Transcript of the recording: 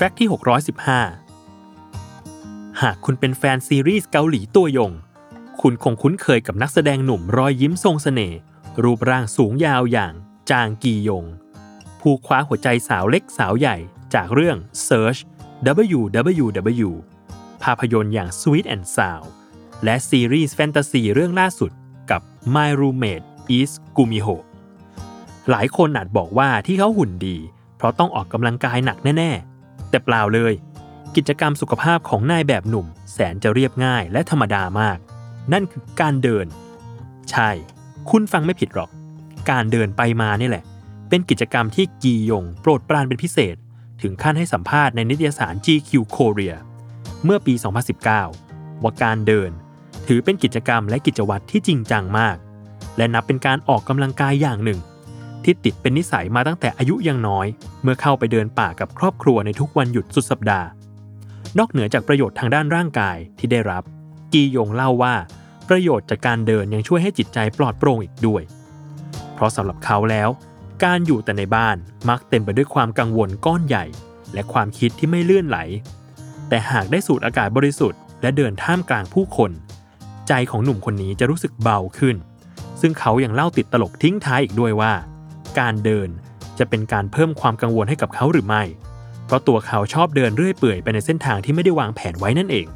แฟกต์ที่ 615 หากคุณเป็นแฟนซีรีส์เกาหลีตัวยง คุณคงคุ้นเคยกับนักแสดงหนุ่มรอยยิ้มทรงสเสน่ห์รูปร่างสูงยาวอย่างจางกียง ผู้คว้าหัวใจสาวเล็กสาวใหญ่จากเรื่อง Search WWW ภาพยนตร์อย่าง Sweet and Sound และซีรีส์แฟนตาซีเรื่องล่าสุดกับ My Roommate is Gumiho หลายคนอาจบอกว่าที่เขาหุ่นดี เพราะต้องออกกำลังกายหนักแน่ ๆ แต่เปล่าเลย กิจกรรมสุขภาพของนายแบบหนุ่ม แสนจะเรียบง่ายและธรรมดามาก นั่นคือการเดิน ใช่ คุณฟังไม่ผิดหรอก การเดินไปมานี่แหละ เป็นกิจกรรมที่กียง โปรดปรานเป็นพิเศษ ถึงขั้นให้สัมภาษณ์ในนิตยสาร GQ Korea เมื่อปี 2019 ว่าการเดิน ถือเป็นกิจกรรมและกิจวัตรที่จริงจังมาก และนับเป็นการออกกำลังกายอย่างหนึ่ง ที่ติดเป็นนิสัยมาตั้งแต่อายุยังน้อย เมื่อเข้าไปเดินป่ากับครอบครัวในทุกวันหยุดสุดสัปดาห์ นอกเหนือจากประโยชน์ทางด้านร่างกายที่ได้รับ กียงเล่าว่า ประโยชน์จากการเดินยังช่วยให้จิตใจปลอดโปร่งอีกด้วย เพราะสำหรับเขาแล้ว การอยู่แต่ในบ้านมักเต็มไปด้วยความกังวลก้อนใหญ่ และความคิดที่ไม่เลื่อนไหล แต่หากได้สูดอากาศบริสุทธิ์และเดินท่ามกลางผู้คน ใจของหนุ่มคนนี้จะรู้สึกเบาขึ้น ซึ่งเขายัางเล่าติดตลกทิ้งท้ายอีกด้วยว่า การเดินจะเป็นการเพิ่มความกังวลให้กับเขาหรือไม่ เพราะตัวเขาชอบเดินเรื่อยเปื่อยไปในเส้นทางที่ไม่ได้วางแผนไว้นั่นเอง